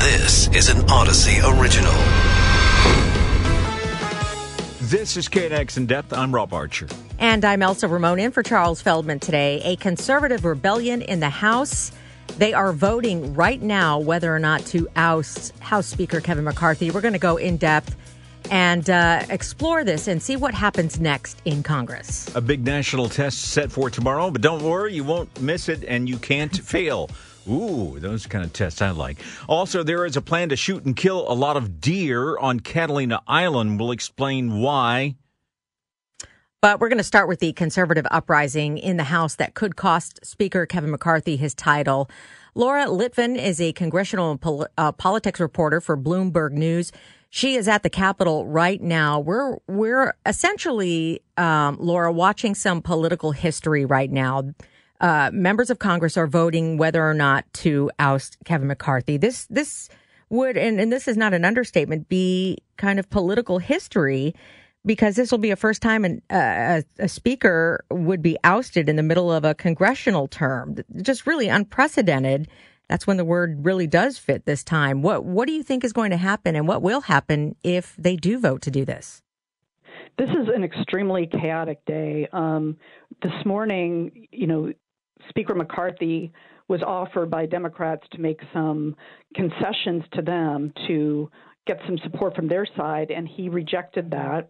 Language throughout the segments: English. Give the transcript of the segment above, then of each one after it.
This is an Odyssey original. This is KNX in depth. I'm Rob Archer. And I'm Elsa Ramon in for Charles Feldman today. A conservative rebellion in the House. They are voting right now whether or not to oust House Speaker Kevin McCarthy. We're going to go in depth and uh, explore this and see what happens next in Congress. A big national test set for tomorrow, but don't worry, you won't miss it and you can't fail. Ooh, those kind of tests I like. Also, there is a plan to shoot and kill a lot of deer on Catalina Island. We'll explain why. But we're going to start with the conservative uprising in the House that could cost Speaker Kevin McCarthy his title. Laura Litvan is a congressional pol- uh, politics reporter for Bloomberg News. She is at the Capitol right now. We're we're essentially, um, Laura, watching some political history right now. Uh, members of Congress are voting whether or not to oust Kevin McCarthy. This this would, and, and this is not an understatement, be kind of political history because this will be a first time an, uh, a, a speaker would be ousted in the middle of a congressional term. Just really unprecedented. That's when the word really does fit this time. What what do you think is going to happen, and what will happen if they do vote to do this? This is an extremely chaotic day. Um, this morning, you know, Speaker McCarthy was offered by Democrats to make some concessions to them to get some support from their side, and he rejected that.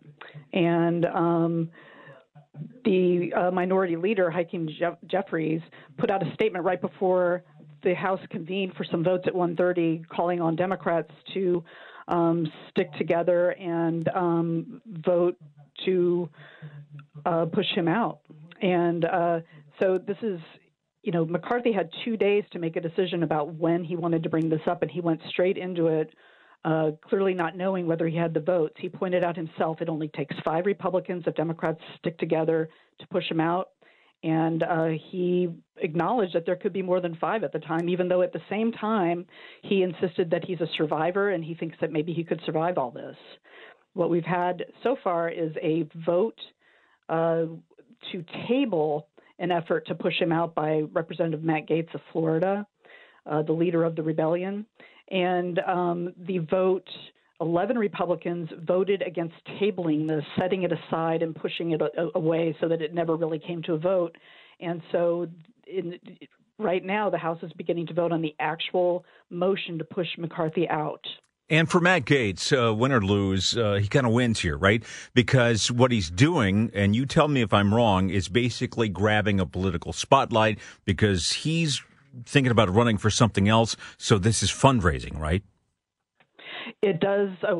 And um, the uh, minority leader, Hakeem Jeff- Jeffries, put out a statement right before the House convened for some votes at 1:30, calling on Democrats to um, stick together and um, vote to uh, push him out. And uh, so this is you know, McCarthy had two days to make a decision about when he wanted to bring this up, and he went straight into it, uh, clearly not knowing whether he had the votes. He pointed out himself it only takes five Republicans if Democrats stick together to push him out. And uh, he acknowledged that there could be more than five at the time, even though at the same time he insisted that he's a survivor and he thinks that maybe he could survive all this. What we've had so far is a vote uh, to table an effort to push him out by Representative Matt Gaetz of Florida, uh, the leader of the rebellion. And um, the vote, 11 Republicans voted against tabling this, setting it aside and pushing it a- away so that it never really came to a vote. And so in, right now, the House is beginning to vote on the actual motion to push McCarthy out. And for Matt Gaetz, uh, win or lose, uh, he kind of wins here, right? Because what he's doing, and you tell me if I'm wrong, is basically grabbing a political spotlight because he's thinking about running for something else. So this is fundraising, right? It does uh,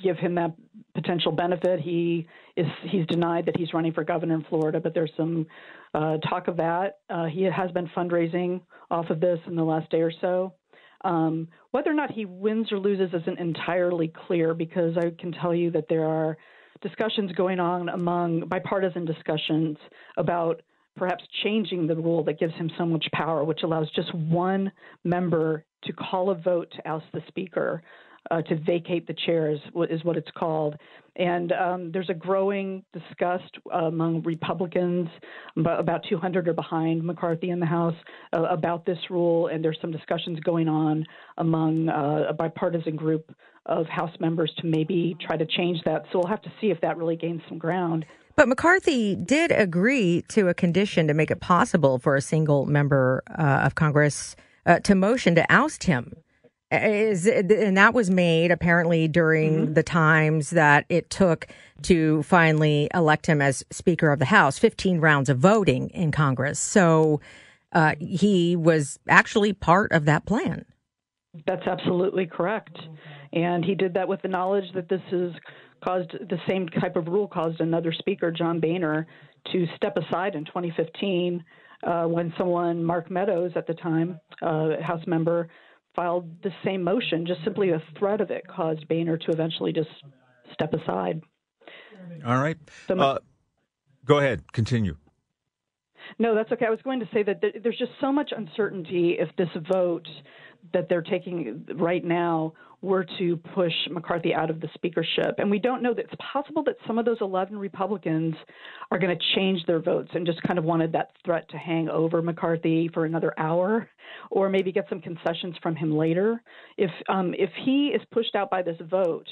give him that potential benefit. He is he's denied that he's running for governor in Florida, but there's some uh, talk of that. Uh, he has been fundraising off of this in the last day or so. Um, whether or not he wins or loses isn't entirely clear because I can tell you that there are discussions going on among bipartisan discussions about perhaps changing the rule that gives him so much power, which allows just one member to call a vote to oust the speaker uh, to vacate the chairs is what it's called. And um, there's a growing disgust among Republicans. About 200 are behind McCarthy in the House uh, about this rule, and there's some discussions going on among uh, a bipartisan group of House members to maybe try to change that. So we'll have to see if that really gains some ground. But McCarthy did agree to a condition to make it possible for a single member uh, of Congress uh, to motion to oust him. Is and that was made apparently during mm-hmm. the times that it took to finally elect him as Speaker of the House. Fifteen rounds of voting in Congress, so uh, he was actually part of that plan. That's absolutely correct, and he did that with the knowledge that this has caused the same type of rule caused another Speaker, John Boehner, to step aside in 2015 uh, when someone, Mark Meadows at the time, uh, House member filed the same motion. Just simply the threat of it caused Boehner to eventually just step aside. All right. So my, uh, go ahead. Continue. No, that's okay. I was going to say that there's just so much uncertainty if this vote that they're taking right now were to push McCarthy out of the speakership. And we don't know that it's possible that some of those 11 Republicans are going to change their votes and just kind of wanted that threat to hang over McCarthy for another hour or maybe get some concessions from him later. If um, if he is pushed out by this vote,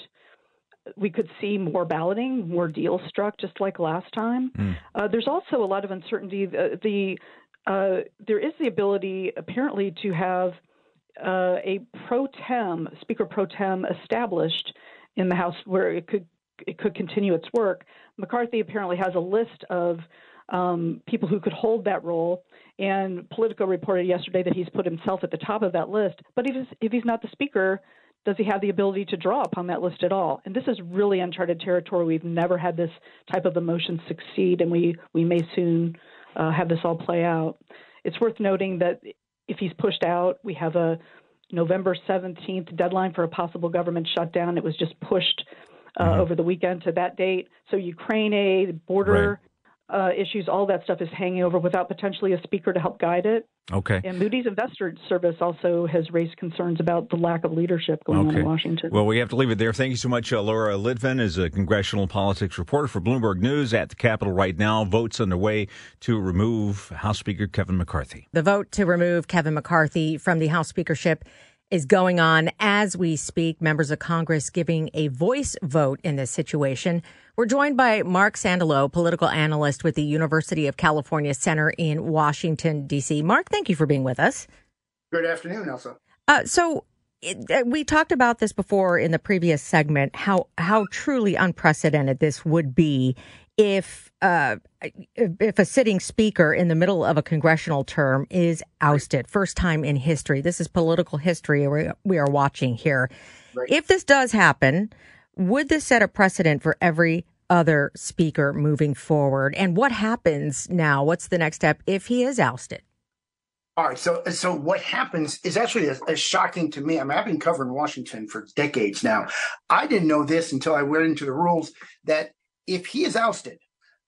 we could see more balloting, more deals struck, just like last time. Mm. Uh, there's also a lot of uncertainty. The, the uh, there is the ability, apparently, to have uh, a pro tem speaker pro tem established in the House where it could it could continue its work. McCarthy apparently has a list of um, people who could hold that role, and Politico reported yesterday that he's put himself at the top of that list. But if, if he's not the speaker, does he have the ability to draw upon that list at all? And this is really uncharted territory. We've never had this type of a motion succeed, and we we may soon uh, have this all play out. It's worth noting that if he's pushed out, we have a November 17th deadline for a possible government shutdown. It was just pushed uh, mm-hmm. over the weekend to that date. So Ukraine aid, border uh, issues, all that stuff is hanging over without potentially a speaker to help guide it. Okay. And Moody's Investor Service also has raised concerns about the lack of leadership going okay. on in Washington. Well, we have to leave it there. Thank you so much, uh, Laura Litvan, is a congressional politics reporter for Bloomberg News at the Capitol right now. Votes underway to remove House Speaker Kevin McCarthy. The vote to remove Kevin McCarthy from the House speakership is going on as we speak. Members of Congress giving a voice vote in this situation. We're joined by Mark Sandalow, political analyst with the University of California Center in Washington, D.C. Mark, thank you for being with us. Good afternoon, Elsa. Uh, so, it, uh, we talked about this before in the previous segment how how truly unprecedented this would be if uh, if a sitting speaker in the middle of a congressional term is ousted, first time in history. This is political history we are watching here. Right. If this does happen, would this set a precedent for every other speaker moving forward? And what happens now? What's the next step if he is ousted? All right. So, so what happens is actually as, shocking to me. I mean, I've been covering Washington for decades now. I didn't know this until I went into the rules that if he is ousted,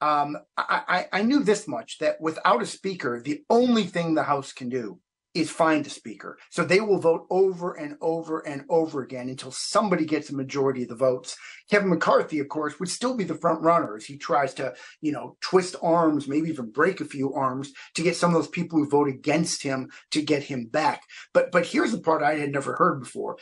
um, I, I, I knew this much that without a speaker, the only thing the House can do is find a speaker. So they will vote over and over and over again until somebody gets a majority of the votes. Kevin McCarthy, of course, would still be the front runner as he tries to, you know, twist arms, maybe even break a few arms to get some of those people who vote against him to get him back. But but here's the part I had never heard before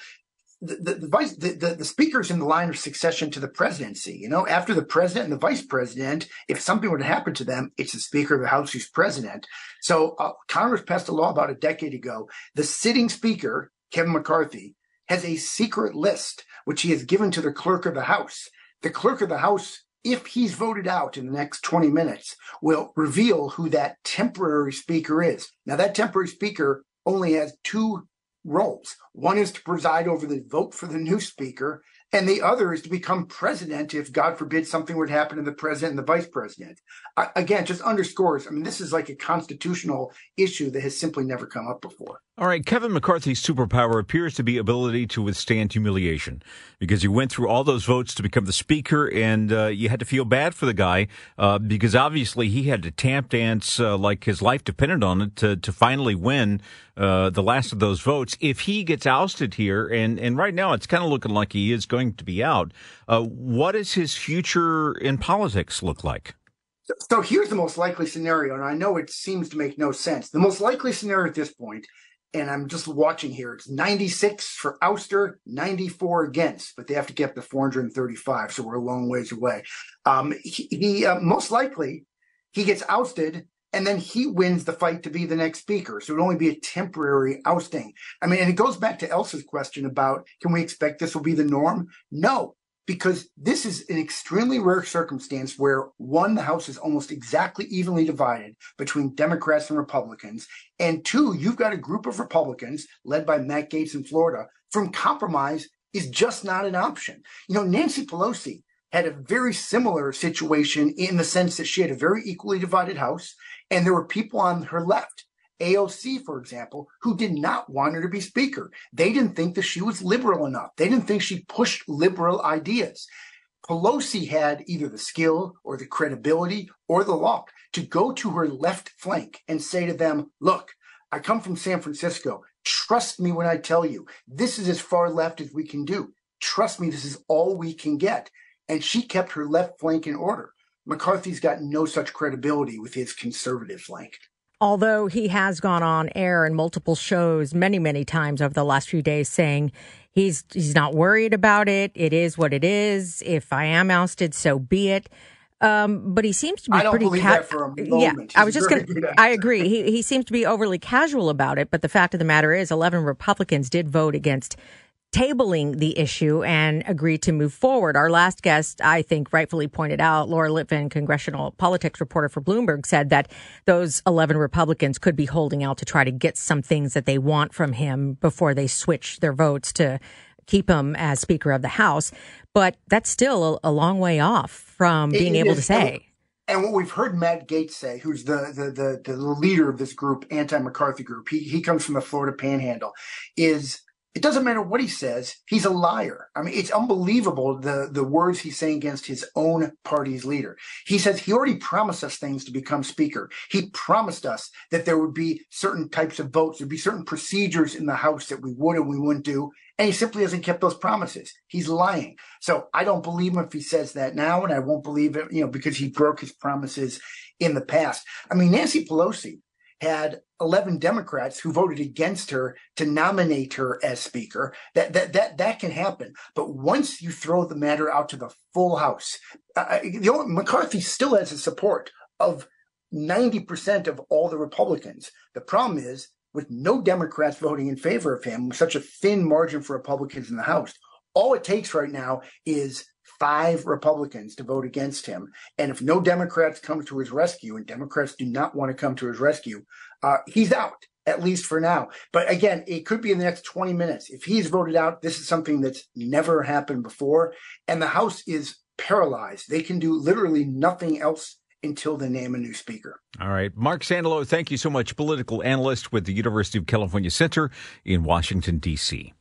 the, the, vice the, the, the speaker's in the line of succession to the presidency. You know, after the president and the vice president, if something were to happen to them, it's the speaker of the house who's president. So uh, Congress passed a law about a decade ago. The sitting speaker, Kevin McCarthy, has a secret list which he has given to the clerk of the house. The clerk of the house, if he's voted out in the next 20 minutes, will reveal who that temporary speaker is. Now that temporary speaker only has two roles. One is to preside over the vote for the new speaker, and the other is to become president if, God forbid, something would happen to the president and the vice president. Uh, again, just underscores. I mean, this is like a constitutional issue that has simply never come up before. All right, Kevin McCarthy's superpower appears to be ability to withstand humiliation because he went through all those votes to become the speaker, and uh, you had to feel bad for the guy uh, because obviously he had to tap dance uh, like his life depended on it to to finally win uh, the last of those votes. If he gets ousted here, and and right now it's kind of looking like he is going to be out, uh, what does his future in politics look like? So here's the most likely scenario, and I know it seems to make no sense. The most likely scenario at this point and I'm just watching here. It's 96 for ouster, 94 against, but they have to get up to 435, so we're a long ways away. Um, he, he uh, most likely he gets ousted, and then he wins the fight to be the next speaker. So it would only be a temporary ousting. I mean, and it goes back to Elsa's question about can we expect this will be the norm? No, because this is an extremely rare circumstance where one, the House is almost exactly evenly divided between Democrats and Republicans, and two, you've got a group of Republicans led by Matt Gaetz in Florida from compromise is just not an option. You know, Nancy Pelosi had a very similar situation in the sense that she had a very equally divided House, and there were people on her left AOC, for example, who did not want her to be speaker. They didn't think that she was liberal enough. They didn't think she pushed liberal ideas. Pelosi had either the skill or the credibility or the luck to go to her left flank and say to them, look, I come from San Francisco. Trust me when I tell you, this is as far left as we can do. Trust me, this is all we can get. And she kept her left flank in order. McCarthy's got no such credibility with his conservative flank. Although he has gone on air in multiple shows many, many times over the last few days saying he's he's not worried about it. It is what it is. If I am ousted, so be it. Um, but he seems to be I don't pretty. ca- that for a moment. Yeah, He's I was just going to. I agree. He he seems to be overly casual about it. But the fact of the matter is, eleven Republicans did vote against tabling the issue and agreed to move forward. Our last guest, I think, rightfully pointed out, Laura Litvan, congressional politics reporter for Bloomberg, said that those 11 Republicans could be holding out to try to get some things that they want from him before they switch their votes to keep him as Speaker of the House. But that's still a, long way off from being able to say. And what we've heard Matt Gaetz say, who's the the the, the leader of this group, anti McCarthy group, he he comes from the Florida Panhandle, is it doesn't matter what he says, he's a liar. I mean, it's unbelievable the the words he's saying against his own party's leader. He says he already promised us things to become speaker. He promised us that there would be certain types of votes, there'd be certain procedures in the House that we would and we wouldn't do. And he simply hasn't kept those promises. He's lying. So I don't believe him if he says that now, and I won't believe it, you know, because he broke his promises in the past. I mean, Nancy Pelosi had 11 Democrats who voted against her to nominate her as speaker. That that that that can happen. But once you throw the matter out to the full House, uh, the only, McCarthy still has the support of 90% of all the Republicans. The problem is with no Democrats voting in favor of him, with such a thin margin for Republicans in the House, all it takes right now is five Republicans to vote against him. And if no Democrats come to his rescue, and Democrats do not want to come to his rescue, uh, he's out, at least for now. But again, it could be in the next 20 minutes. If he's voted out, this is something that's never happened before. And the House is paralyzed. They can do literally nothing else until they name a new speaker. All right. Mark Sandalow, thank you so much. Political analyst with the University of California Center in Washington, D.C.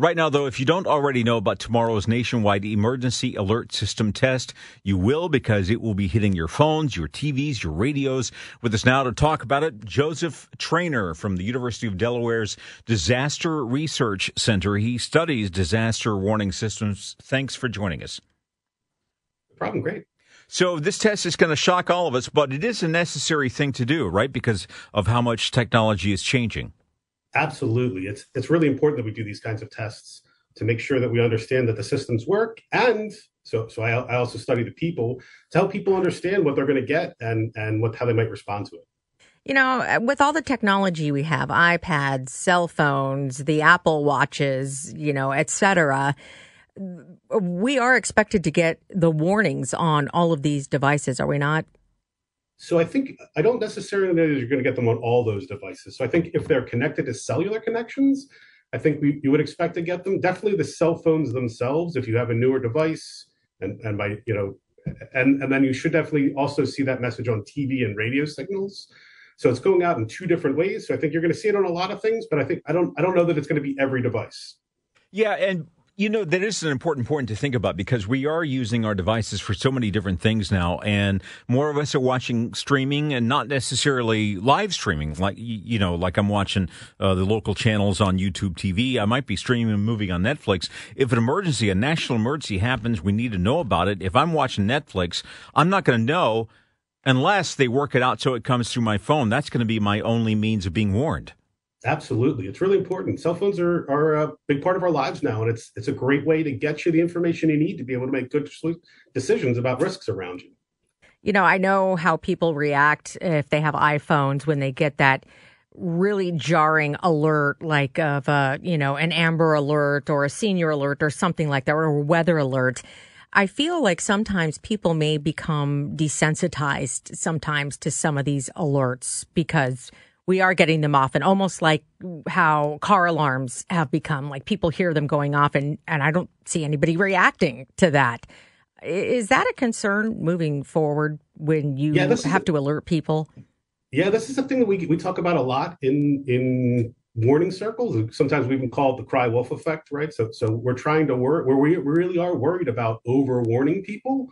Right now, though, if you don't already know about tomorrow's nationwide emergency alert system test, you will because it will be hitting your phones, your TVs, your radios. With us now to talk about it, Joseph Trainor from the University of Delaware's Disaster Research Center. He studies disaster warning systems. Thanks for joining us. problem. Great. So this test is going to shock all of us, but it is a necessary thing to do, right? Because of how much technology is changing. Absolutely. It's it's really important that we do these kinds of tests to make sure that we understand that the systems work. And so so I, I also study the people to help people understand what they're going to get and and what how they might respond to it. You know, uh, with all the technology we have, iPads, cell phones, the Apple watches, you know, et cetera, we are expected to get the warnings on all of these devices, are we not? So I think I don't necessarily know that you're going to get them on all those devices. So I think if they're connected to cellular connections, I think we, you would expect to get them. Definitely the cell phones themselves, if you have a newer device, and and by you know, and and then you should definitely also see that message on TV and radio signals. So it's going out in two different ways. So I think you're going to see it on a lot of things, but I think I don't I don't know that it's going to be every device. Yeah, and you know that is an important point to think about because we are using our devices for so many different things now, and more of us are watching streaming and not necessarily live streaming. Like you know, like I'm watching uh, the local channels on YouTube TV. I might be streaming a movie on Netflix. If an emergency, a national emergency happens, we need to know about it. If I'm watching Netflix, I'm not going to know unless they work it out so it comes through my phone. That's going to be my only means of being warned. Absolutely, it's really important. Cell phones are are a big part of our lives now, and it's it's a great way to get you the information you need to be able to make good decisions about risks around you. You know, I know how people react if they have iPhones when they get that really jarring alert, like of a you know an Amber Alert or a Senior Alert or something like that, or a weather alert. I feel like sometimes people may become desensitized sometimes to some of these alerts because we are getting them off and almost like how car alarms have become. Like people hear them going off, and, and I don't see anybody reacting to that. Is that a concern moving forward when you Yeah, have a- to alert people? Yeah, this is something that we we talk about a lot in in warning circles. Sometimes we even call it the cry wolf effect, right? So so we're trying to work where we really are worried about over warning people.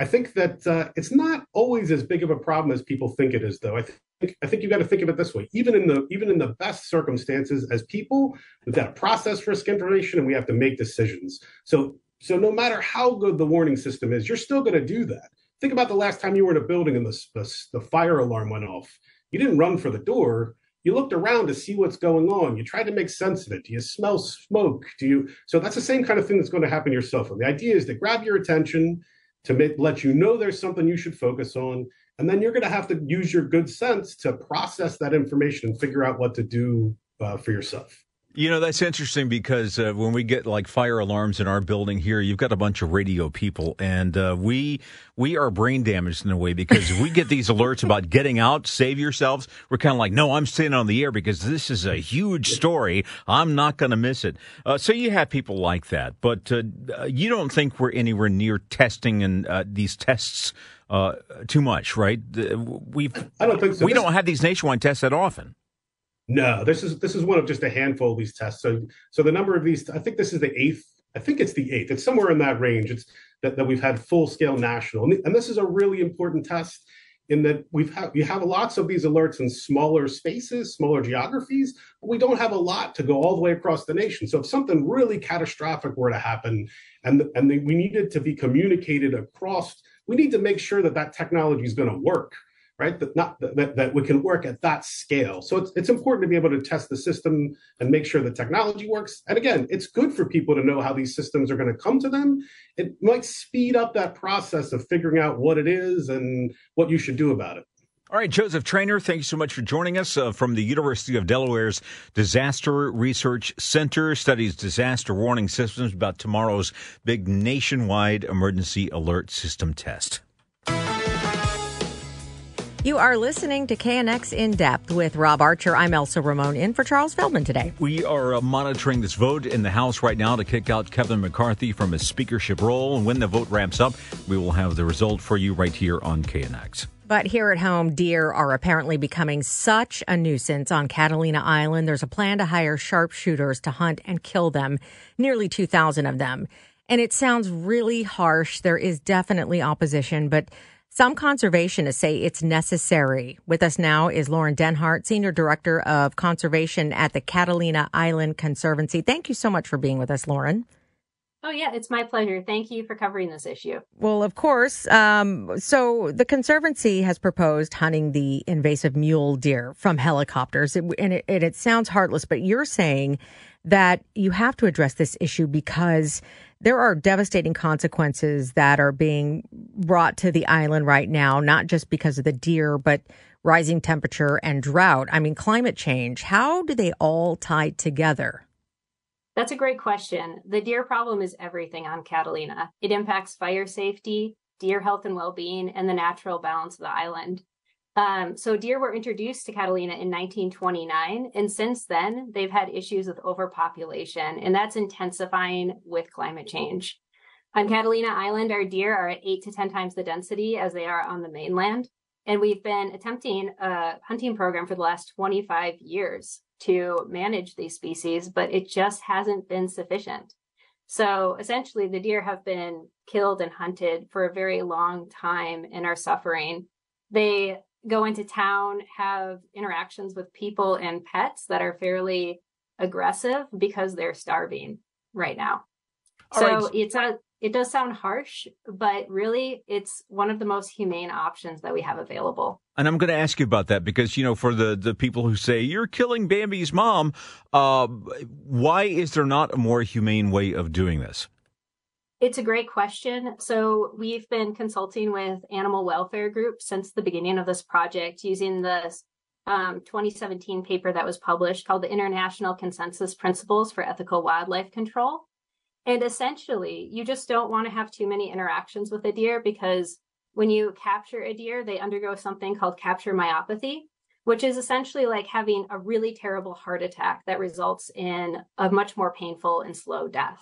I think that uh, it's not always as big of a problem as people think it is, though. I think I think you got to think of it this way: even in the even in the best circumstances, as people, we've got to process risk information and we have to make decisions. So so no matter how good the warning system is, you're still going to do that. Think about the last time you were in a building and the, the, the fire alarm went off. You didn't run for the door. You looked around to see what's going on. You tried to make sense of it. Do you smell smoke? Do you? So that's the same kind of thing that's going to happen to your cell. The idea is to grab your attention, to make, let you know there's something you should focus on, and then you're going to have to use your good sense to process that information and figure out what to do uh, for yourself. You know, that's interesting because uh, when we get like fire alarms in our building here, you've got a bunch of radio people and uh, we we are brain damaged in a way because we get these alerts about getting out, save yourselves. We're kind of like, no, I'm staying on the air because this is a huge story. I'm not going to miss it. Uh, so you have people like that, but uh, you don't think we're anywhere near testing and uh, these tests uh, too much, right? We've I don't think so. We don't have these nationwide tests that often. No, this is this is one of just a handful of these tests. So so the number of these, I think this is the eighth. I think it's the eighth. It's somewhere in that range. It's that, that we've had full scale national, and, and this is a really important test in that we've had you have lots of these alerts in smaller spaces, smaller geographies, but we don't have a lot to go all the way across the nation. So if something really catastrophic were to happen, and and we needed to be communicated across, we need to make sure that that technology is going to work right? That not that, that we can work at that scale. So it's it's important to be able to test the system and make sure the technology works. And again, it's good for people to know how these systems are going to come to them. It might speed up that process of figuring out what it is and what you should do about it. All right, Joseph Trainor, thank you so much for joining us uh, from the University of Delaware's Disaster Research Center. Studies disaster warning systems about tomorrow's big nationwide emergency alert system test. You are listening to KNX In Depth with Rob Archer. I'm Elsa Ramon in for Charles Feldman today. We are uh, monitoring this vote in the House right now to kick out Kevin McCarthy from his speakership role. And when the vote ramps up, we will have the result for you right here on KNX. But here at home, deer are apparently becoming such a nuisance on Catalina Island. There's a plan to hire sharpshooters to hunt and kill them, nearly 2,000 of them. And it sounds really harsh. There is definitely opposition, but some conservationists say it's necessary. With us now is Lauren Dennhardt, Senior Director of Conservation at the Catalina Island Conservancy. Thank you so much for being with us, Lauren. Oh, yeah, it's my pleasure. Thank you for covering this issue. Well, of course. Um, so, the Conservancy has proposed hunting the invasive mule deer from helicopters. It, and, it, and it sounds heartless, but you're saying that you have to address this issue because there are devastating consequences that are being brought to the island right now, not just because of the deer, but rising temperature and drought. I mean, climate change. How do they all tie together? That's a great question. The deer problem is everything on Catalina. It impacts fire safety, deer health and well being, and the natural balance of the island. Um, so deer were introduced to Catalina in 1929, and since then they've had issues with overpopulation, and that's intensifying with climate change. On Catalina Island, our deer are at eight to 10 times the density as they are on the mainland. And we've been attempting a hunting program for the last 25 years to manage these species, but it just hasn't been sufficient. So essentially, the deer have been killed and hunted for a very long time and are suffering. They go into town, have interactions with people and pets that are fairly aggressive because they're starving right now. All so right. it's a it does sound harsh, but really it's one of the most humane options that we have available. And I'm going to ask you about that because you know for the the people who say you're killing Bambi's mom, uh, why is there not a more humane way of doing this? It's a great question. So, we've been consulting with animal welfare groups since the beginning of this project using the um, 2017 paper that was published called the International Consensus Principles for Ethical Wildlife Control. And essentially, you just don't want to have too many interactions with a deer because when you capture a deer, they undergo something called capture myopathy, which is essentially like having a really terrible heart attack that results in a much more painful and slow death.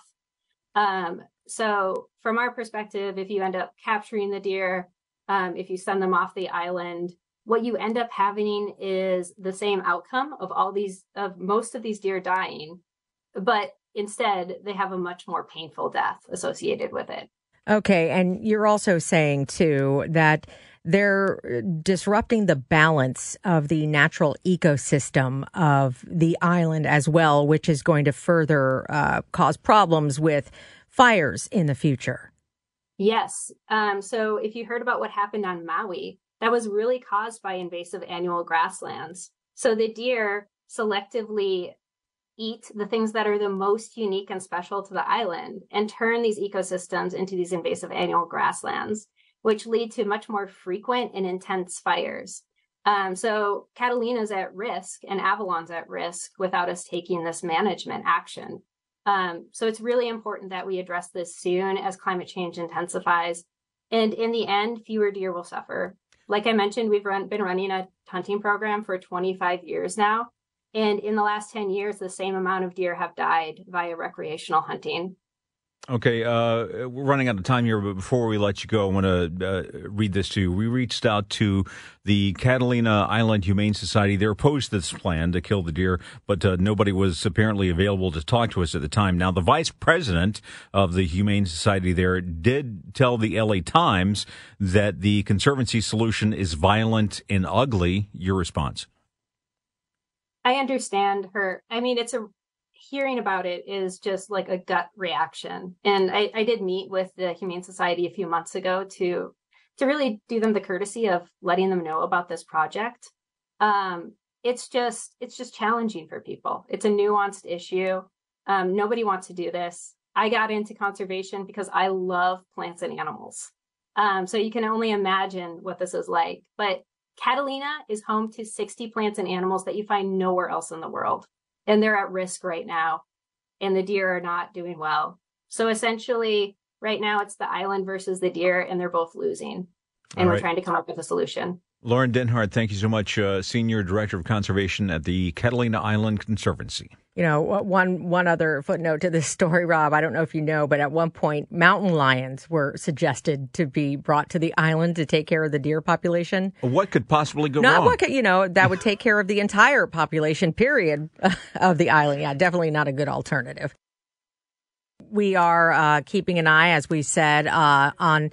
Um, so, from our perspective, if you end up capturing the deer, um, if you send them off the island, what you end up having is the same outcome of all these, of most of these deer dying, but instead they have a much more painful death associated with it. Okay, and you're also saying too that they're disrupting the balance of the natural ecosystem of the island as well, which is going to further uh, cause problems with fires in the future. Yes. Um, so if you heard about what happened on Maui, that was really caused by invasive annual grasslands. So the deer selectively eat the things that are the most unique and special to the island and turn these ecosystems into these invasive annual grasslands, which lead to much more frequent and intense fires. Um, so Catalina's at risk and Avalon's at risk without us taking this management action. Um, so it's really important that we address this soon as climate change intensifies. And in the end, fewer deer will suffer. Like I mentioned, we've run, been running a hunting program for 25 years now. And in the last 10 years, the same amount of deer have died via recreational hunting. Okay, uh, we're running out of time here, but before we let you go, I want to uh, read this to you. We reached out to the Catalina Island Humane Society. They're opposed to this plan to kill the deer, but uh, nobody was apparently available to talk to us at the time. Now, the vice president of the Humane Society there did tell the LA Times that the Conservancy solution is violent and ugly. Your response? I understand her. I mean, it's a hearing about it is just like a gut reaction. And I, I did meet with the Humane Society a few months ago to to really do them the courtesy of letting them know about this project. Um, it's just it's just challenging for people. It's a nuanced issue. Um, nobody wants to do this. I got into conservation because I love plants and animals. Um, so you can only imagine what this is like. But Catalina is home to 60 plants and animals that you find nowhere else in the world. And they're at risk right now. And the deer are not doing well. So essentially, right now it's the island versus the deer, and they're both losing. And right. we're trying to come up with a solution. Lauren Dennhardt, thank you so much, uh, Senior Director of Conservation at the Catalina Island Conservancy. You know, one one other footnote to this story, Rob. I don't know if you know, but at one point, mountain lions were suggested to be brought to the island to take care of the deer population. What could possibly go Not wrong? What could, you know, that would take care of the entire population. Period of the island. Yeah, definitely not a good alternative. We are uh, keeping an eye, as we said, uh, on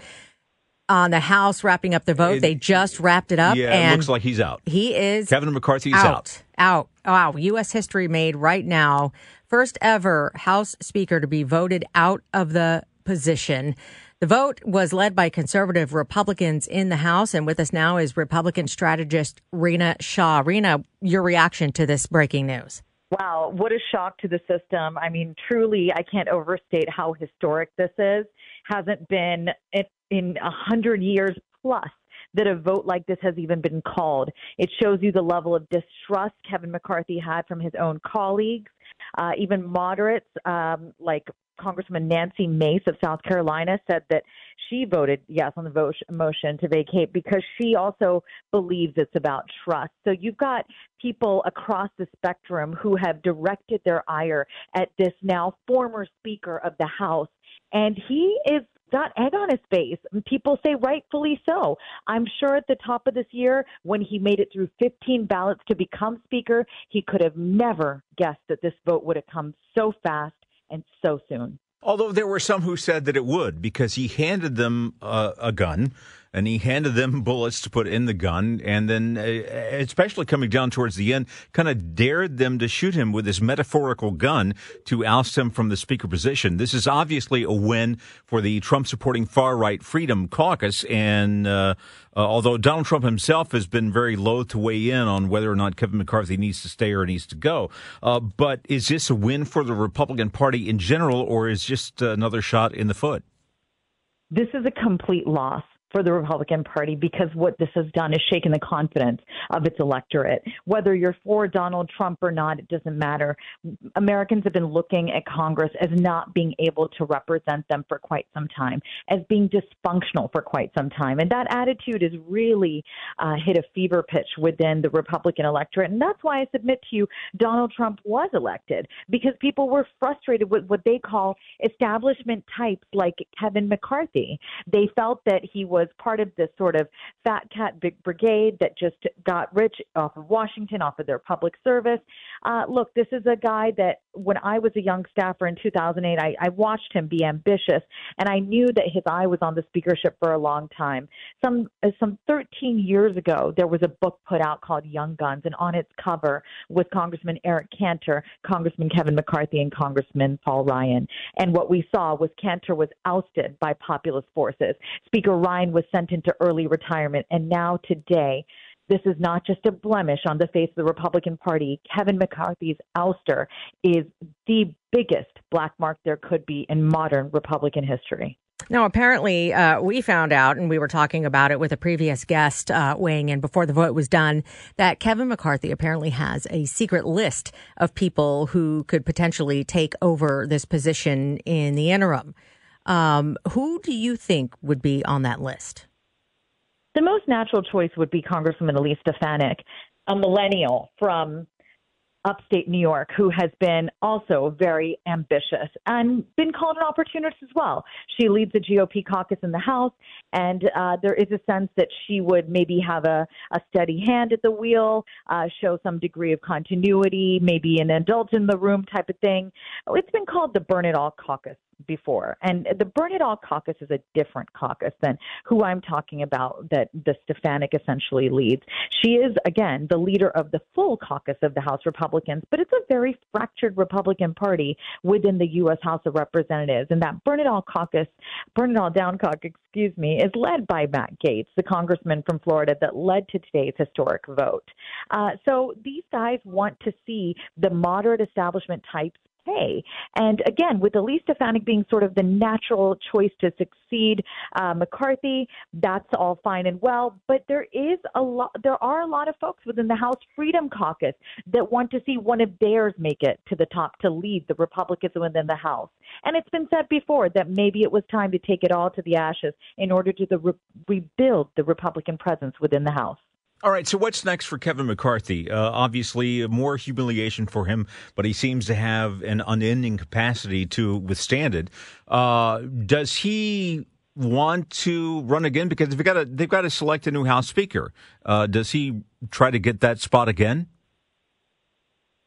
on the House wrapping up the vote. It, they just wrapped it up. Yeah, and it looks like he's out. He is. Kevin McCarthy out. Out. Out. Wow. U.S. history made right now. First ever House Speaker to be voted out of the position. The vote was led by conservative Republicans in the House. And with us now is Republican strategist Rina Shah. Rina, your reaction to this breaking news. Wow, what a shock to the system. I mean, truly, I can't overstate how historic this is. Hasn't been in a hundred years plus that a vote like this has even been called. It shows you the level of distrust Kevin McCarthy had from his own colleagues, uh, even moderates um, like Congresswoman Nancy Mace of South Carolina said that she voted yes on the vote, motion to vacate because she also believes it's about trust. So you've got people across the spectrum who have directed their ire at this now former Speaker of the House. And he is got egg on his face. People say rightfully so. I'm sure at the top of this year, when he made it through 15 ballots to become Speaker, he could have never guessed that this vote would have come so fast and so soon. Although there were some who said that it would because he handed them uh, a gun and he handed them bullets to put in the gun, and then, uh, especially coming down towards the end, kind of dared them to shoot him with his metaphorical gun to oust him from the speaker position. This is obviously a win for the Trump supporting far right Freedom Caucus, and uh, uh, although Donald Trump himself has been very loath to weigh in on whether or not Kevin McCarthy needs to stay or needs to go, uh, but is this a win for the Republican Party in general, or is just another shot in the foot? This is a complete loss for the Republican Party because what this has done is shaken the confidence of its electorate. Whether you're for Donald Trump or not, it doesn't matter. Americans have been looking at Congress as not being able to represent them for quite some time, as being dysfunctional for quite some time. And that attitude has really uh, hit a fever pitch within the Republican electorate. And that's why I submit to you Donald Trump was elected because people were frustrated with what they call establishment types like Kevin McCarthy. They felt that he was was part of this sort of fat cat big brigade that just got rich off of Washington, off of their public service. Uh, look, this is a guy that when I was a young staffer in 2008, I, I watched him be ambitious, and I knew that his eye was on the speakership for a long time. Some uh, some 13 years ago, there was a book put out called Young Guns, and on its cover was Congressman Eric Cantor, Congressman Kevin McCarthy, and Congressman Paul Ryan. And what we saw was Cantor was ousted by populist forces. Speaker Ryan was sent into early retirement, and now today this is not just a blemish on the face of the Republican Party. Kevin McCarthy's ouster is the biggest black mark there could be in modern Republican history. Now, apparently, uh, we found out, and we were talking about it with a previous guest uh, weighing in before the vote was done, that Kevin McCarthy apparently has a secret list of people who could potentially take over this position in the interim. Um, who do you think would be on that list? The most natural choice would be Congresswoman Elise Stefanik, a millennial from upstate New York who has been also very ambitious and been called an opportunist as well. She leads the GOP caucus in the House, and uh, there is a sense that she would maybe have a, a steady hand at the wheel, uh, show some degree of continuity, maybe an adult in the room type of thing. It's been called the Burn It All Caucus before. And the Burn It All caucus is a different caucus than who I'm talking about that the Stefanik essentially leads. She is, again, the leader of the full caucus of the House Republicans, but it's a very fractured Republican Party within the U.S. House of Representatives. And that Burn It All caucus, Burn It All Down caucus, excuse me, is led by Matt Gaetz, the congressman from Florida that led to today's historic vote. Uh, so these guys want to see the moderate establishment types pay. And again, with Elise Stefanik being sort of the natural choice to succeed uh, McCarthy, that's all fine and well. But there is a lot, there are a lot of folks within the House Freedom Caucus that want to see one of theirs make it to the top to lead the Republicans within the House. And it's been said before that maybe it was time to take it all to the ashes in order to the re- rebuild the Republican presence within the House. All right, so what's next for Kevin McCarthy? Uh, obviously, more humiliation for him, but he seems to have an unending capacity to withstand it. Uh, does he want to run again? Because they've got to, they've got to select a new House Speaker. Uh, does he try to get that spot again?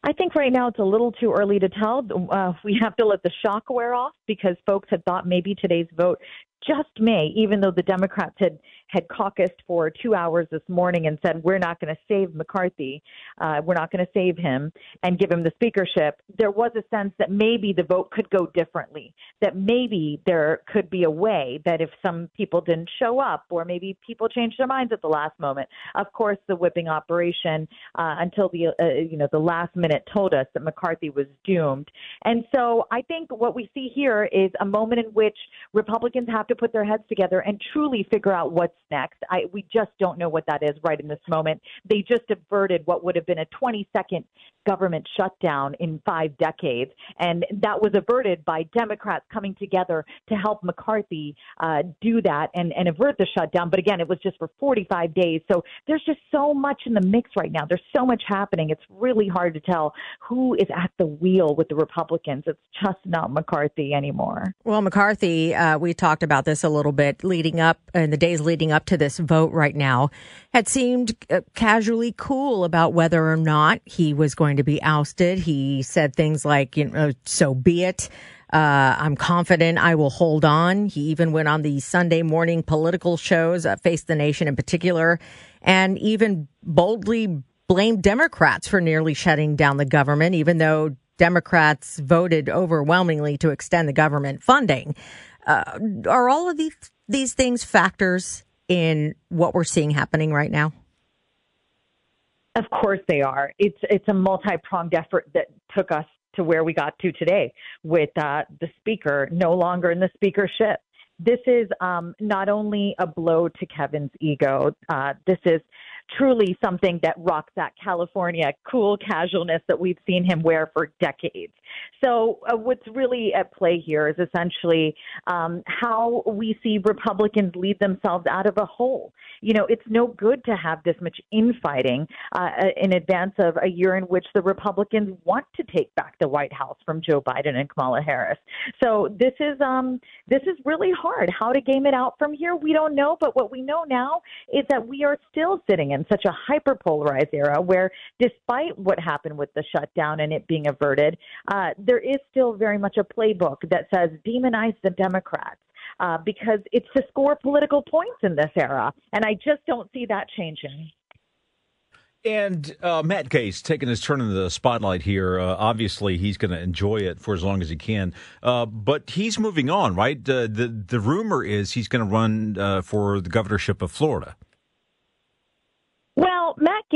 I think right now it's a little too early to tell. Uh, we have to let the shock wear off because folks had thought maybe today's vote just may, even though the Democrats had had caucused for two hours this morning and said we're not going to save McCarthy, uh, we're not going to save him and give him the speakership. There was a sense that maybe the vote could go differently. That maybe there could be a way that if some people didn't show up, or maybe people changed their minds at the last moment. Of course, the whipping operation uh, until the uh, you know the last minute told us that McCarthy was doomed. And so I think what we see here is a moment in which Republicans have to put their heads together and truly figure out what's next. I, we just don't know what that is right in this moment. They just averted what would have been a 20 second government shutdown in five decades. And that was averted by Democrats coming together to help McCarthy uh, do that and, and avert the shutdown. But again, it was just for 45 days. So there's just so much in the mix right now. There's so much happening. It's really hard to tell who is at the wheel with the Republicans. It's just not McCarthy anymore. Well, McCarthy, uh, we talked about this a little bit leading up in the days leading up to this vote right now, had seemed uh, casually cool about whether or not he was going to be ousted. He said things like, you know, so be it. Uh, I'm confident I will hold on. He even went on the Sunday morning political shows, uh, Face the Nation in particular, and even boldly blamed Democrats for nearly shutting down the government, even though Democrats voted overwhelmingly to extend the government funding. Uh, are all of these these things factors in what we're seeing happening right now? Of course they are. It's it's a multi-pronged effort that took us to where we got to today with uh, the speaker no longer in the speakership. This is um, not only a blow to Kevin's ego. Uh, this is truly something that rocks that California cool casualness that we've seen him wear for decades. So, uh, what's really at play here is essentially um, how we see Republicans lead themselves out of a hole. You know, it's no good to have this much infighting uh, in advance of a year in which the Republicans want to take back the White House from Joe Biden and Kamala Harris. So, this is um, this is really hard. How to game it out from here, we don't know. But what we know now is that we are still sitting in such a hyper polarized era where, despite what happened with the shutdown and it being averted, uh, there is still very much a playbook that says demonize the Democrats. Uh, because it's to score political points in this era. And I just don't see that changing. And uh, Matt Gaetz taking his turn in the spotlight here. Uh, obviously, he's going to enjoy it for as long as he can. Uh, but he's moving on, right? the the rumor is he's going to run uh, for the governorship of Florida.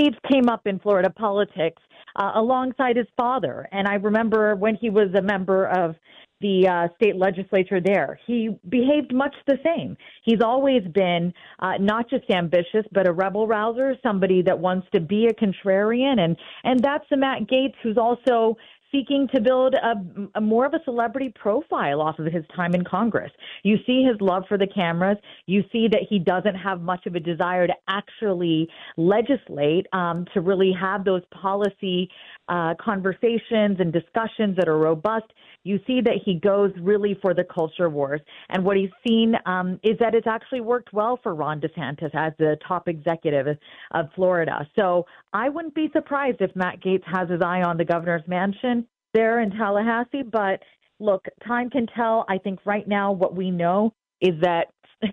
Gaetz came up in Florida politics uh, alongside his father, and I remember when he was a member of the uh, state legislature there. He behaved much the same. He's always been uh, not just ambitious, but a rebel rouser, somebody that wants to be a contrarian, and and that's the Matt Gaetz who's also seeking to build a, a, more of a celebrity profile off of his time in Congress. You see his love for the cameras. You see that he doesn't have much of a desire to actually legislate, um, to really have those policy uh, conversations and discussions that are robust. You see that he goes really for the culture wars. And what he's seen um, is that it's actually worked well for Ron DeSantis as the top executive of Florida. So I wouldn't be surprised if Matt Gaetz has his eye on the governor's mansion there in Tallahassee. But look, time can tell. I think right now what we know is that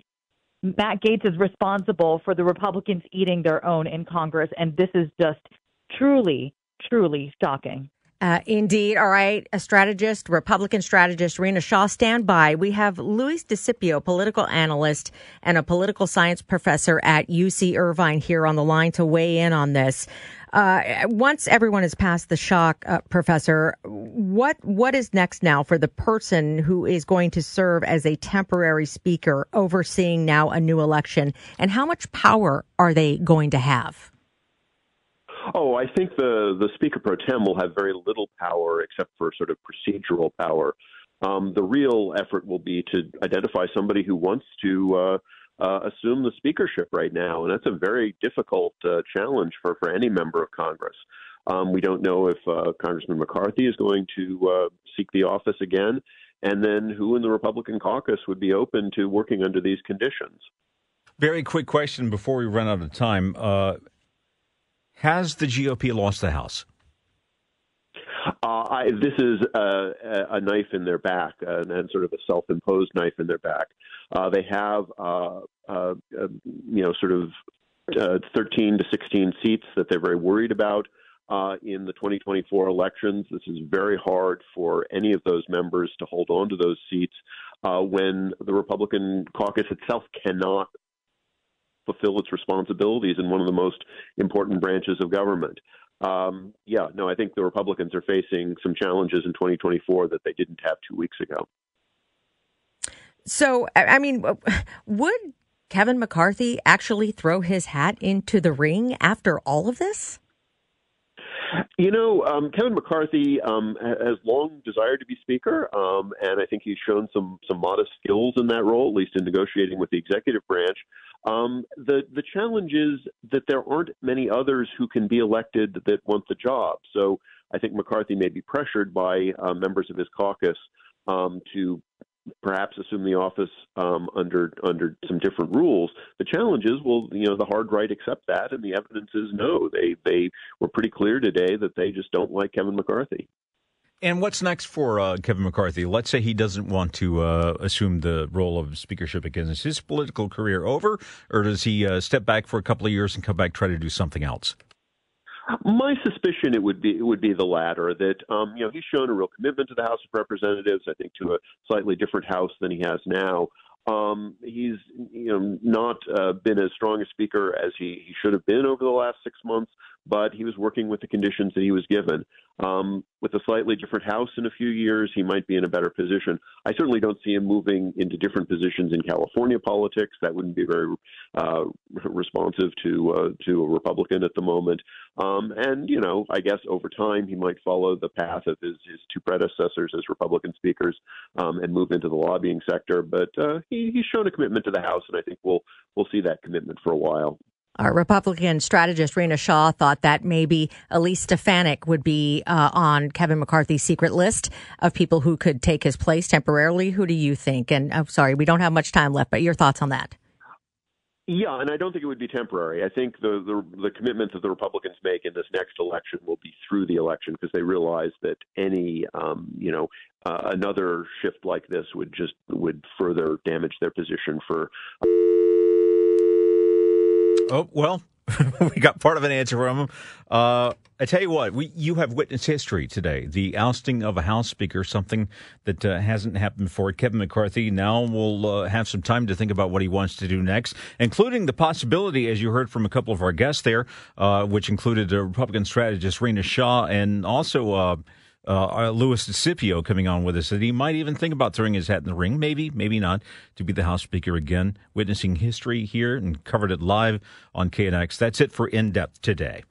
Matt Gaetz is responsible for the Republicans eating their own in Congress. And this is just truly, truly shocking. Uh, indeed. All right. A strategist, Republican strategist, Rina Shah, stand by. We have Luis DeSipio, political analyst and a political science professor at UC Irvine here on the line to weigh in on this. Uh, once everyone has passed the shock, uh, Professor, what what is next now for the person who is going to serve as a temporary speaker overseeing now a new election, and how much power are they going to have? Oh, I think the the speaker pro tem will have very little power except for sort of procedural power. Um, the real effort will be to identify somebody who wants to uh, uh, assume the speakership right now, and that's a very difficult uh, challenge for for any member of Congress. Um, we don't know if uh, Congressman McCarthy is going to uh, seek the office again, and then who in the Republican caucus would be open to working under these conditions. Very quick question before we run out of time. Has the GOP lost the House? Uh, I, this is a, a, knife in their back, and sort of a self-imposed knife in their back. Uh, they have, uh, uh, uh, you know, sort of 13 to 16 seats that they're very worried about in the 2024 elections. This is very hard for any of those members to hold on to those seats when the Republican caucus itself cannot fulfill its responsibilities in one of the most important branches of government. Um, yeah, no, I think the Republicans are facing some challenges in 2024 that they didn't have two weeks ago. So, I mean, would Kevin McCarthy actually throw his hat into the ring after all of this? You know, um, Kevin McCarthy um, has long desired to be Speaker, um, and I think he's shown some some modest skills in that role, at least in negotiating with the executive branch. Um, the the challenge is that there aren't many others who can be elected that want the job. So I think McCarthy may be pressured by uh, members of his caucus um, to perhaps assume the office um, under under some different rules. The challenge is, well, you know, the hard right accept that, and the evidence is no. They they were pretty clear today that they just don't like Kevin McCarthy. And what's next for uh, Kevin McCarthy? Let's say he doesn't want to uh, assume the role of speakership again. Is his political career over, or does he uh, step back for a couple of years and come back try to do something else? My suspicion it would be it would be the latter. That um, you know he's shown a real commitment to the House of Representatives. I think to a slightly different House than he has now. Um, he's you know not uh, been as strong a speaker as he, he should have been over the last six months, but he was working with the conditions that he was given. Um, with a slightly different House in a few years, he might be in a better position. I certainly don't see him moving into different positions in California politics. That wouldn't be very uh, responsive to uh, to a Republican at the moment. Um, and you know, I guess over time he might follow the path of his, his two predecessors as Republican speakers um, and move into the lobbying sector. But uh, he, he's shown a commitment to the House, and I think we'll we'll see that commitment for a while. Our Republican strategist Rina Shah thought that maybe Elise Stefanik would be uh, on Kevin McCarthy's secret list of people who could take his place temporarily. Who do you think? And I'm sorry, we don't have much time left, but your thoughts on that? Yeah, and I don't think it would be temporary. I think the, the the commitment that the Republicans make in this next election will be through the election because they realize that any um, you know uh, another shift like this would just would further damage their position for. Oh well, we got part of an answer from him. Uh, I tell you what, we, you have witnessed history today. The ousting of a House Speaker, something that uh, hasn't happened before. Kevin McCarthy now will uh, have some time to think about what he wants to do next, including the possibility, as you heard from a couple of our guests there, uh, which included Republican strategist Rina Shah and also uh, uh, Louis DeSipio coming on with us that he might even think about throwing his hat in the ring, maybe, maybe not, to be the House Speaker again. Witnessing history here and covered it live on KNX. That's it for In Depth today.